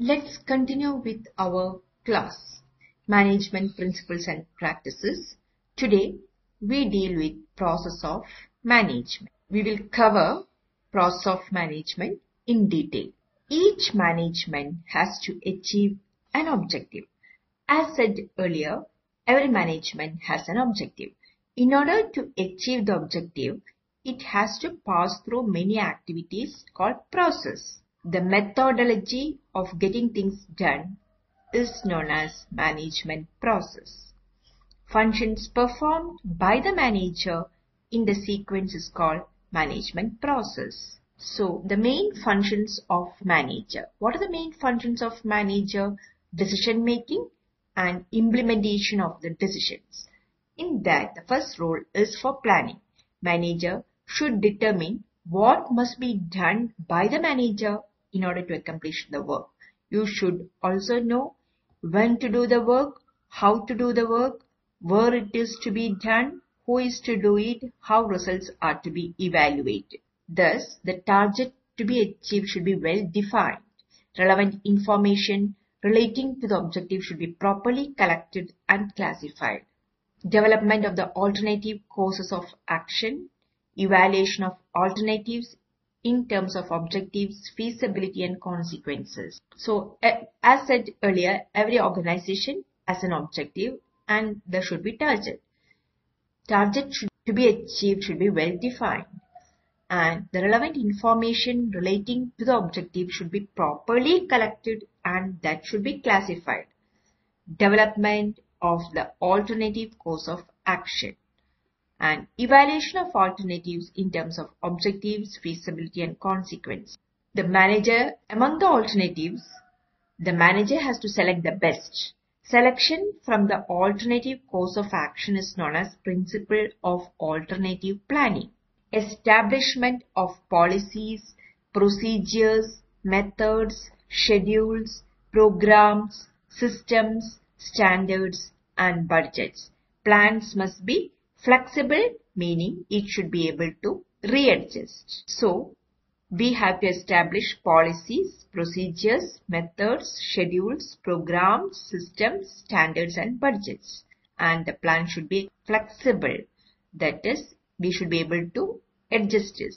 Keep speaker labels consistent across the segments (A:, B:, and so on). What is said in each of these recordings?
A: Let's continue with our class Management Principles and Practices. Today we deal with process of management. We will cover process of management in detail. Each management has to achieve an objective. As said earlier, every management has an objective. In order to achieve the objective, it has to pass through many activities called process. The methodology of getting things done is known as management process. Functions performed by the manager in the sequence is called management process. So the main functions of manager. What are the main functions of manager? Decision making and implementation of the decisions. In that the first role is for planning. Manager should determine what must be done by the manager in order to accomplish the work. You should also know when to do the work, how to do the work, where it is to be done, who is to do it, how results are to be evaluated. Thus, the target to be achieved should be well defined. Relevant information relating to the objective should be properly collected and classified. Development of the alternative courses of action, evaluation of alternatives in terms of objectives, feasibility and consequences. So eh, as said earlier, every organization has an objective and there should be target. Target should, to be achieved should be well defined and the relevant information relating to the objective should be properly collected and that should be classified. Development of the alternative course of action and evaluation of alternatives in terms of objectives, feasibility and consequence. The manager, among the alternatives, the manager has to select the best. Selection from the alternative course of action is known as principle of alternative planning establishment of policies, procedures, methods, schedules, programs, systems, standards and budgets. Plans must be flexible meaning it should be able to readjust. So, we have to establish policies, procedures, methods, schedules, programs, systems, standards and budgets. And the plan should be flexible. That is, we should be able to adjust it,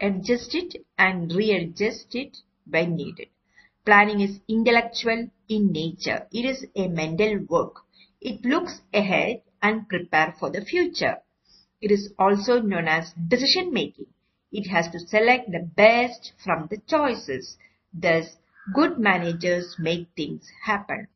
A: adjust it and readjust it when needed. Planning is intellectual in nature. It is a mental work. It looks ahead and prepare for the future. It is also known as decision making. It has to select the best from the choices. Thus, good managers make things happen.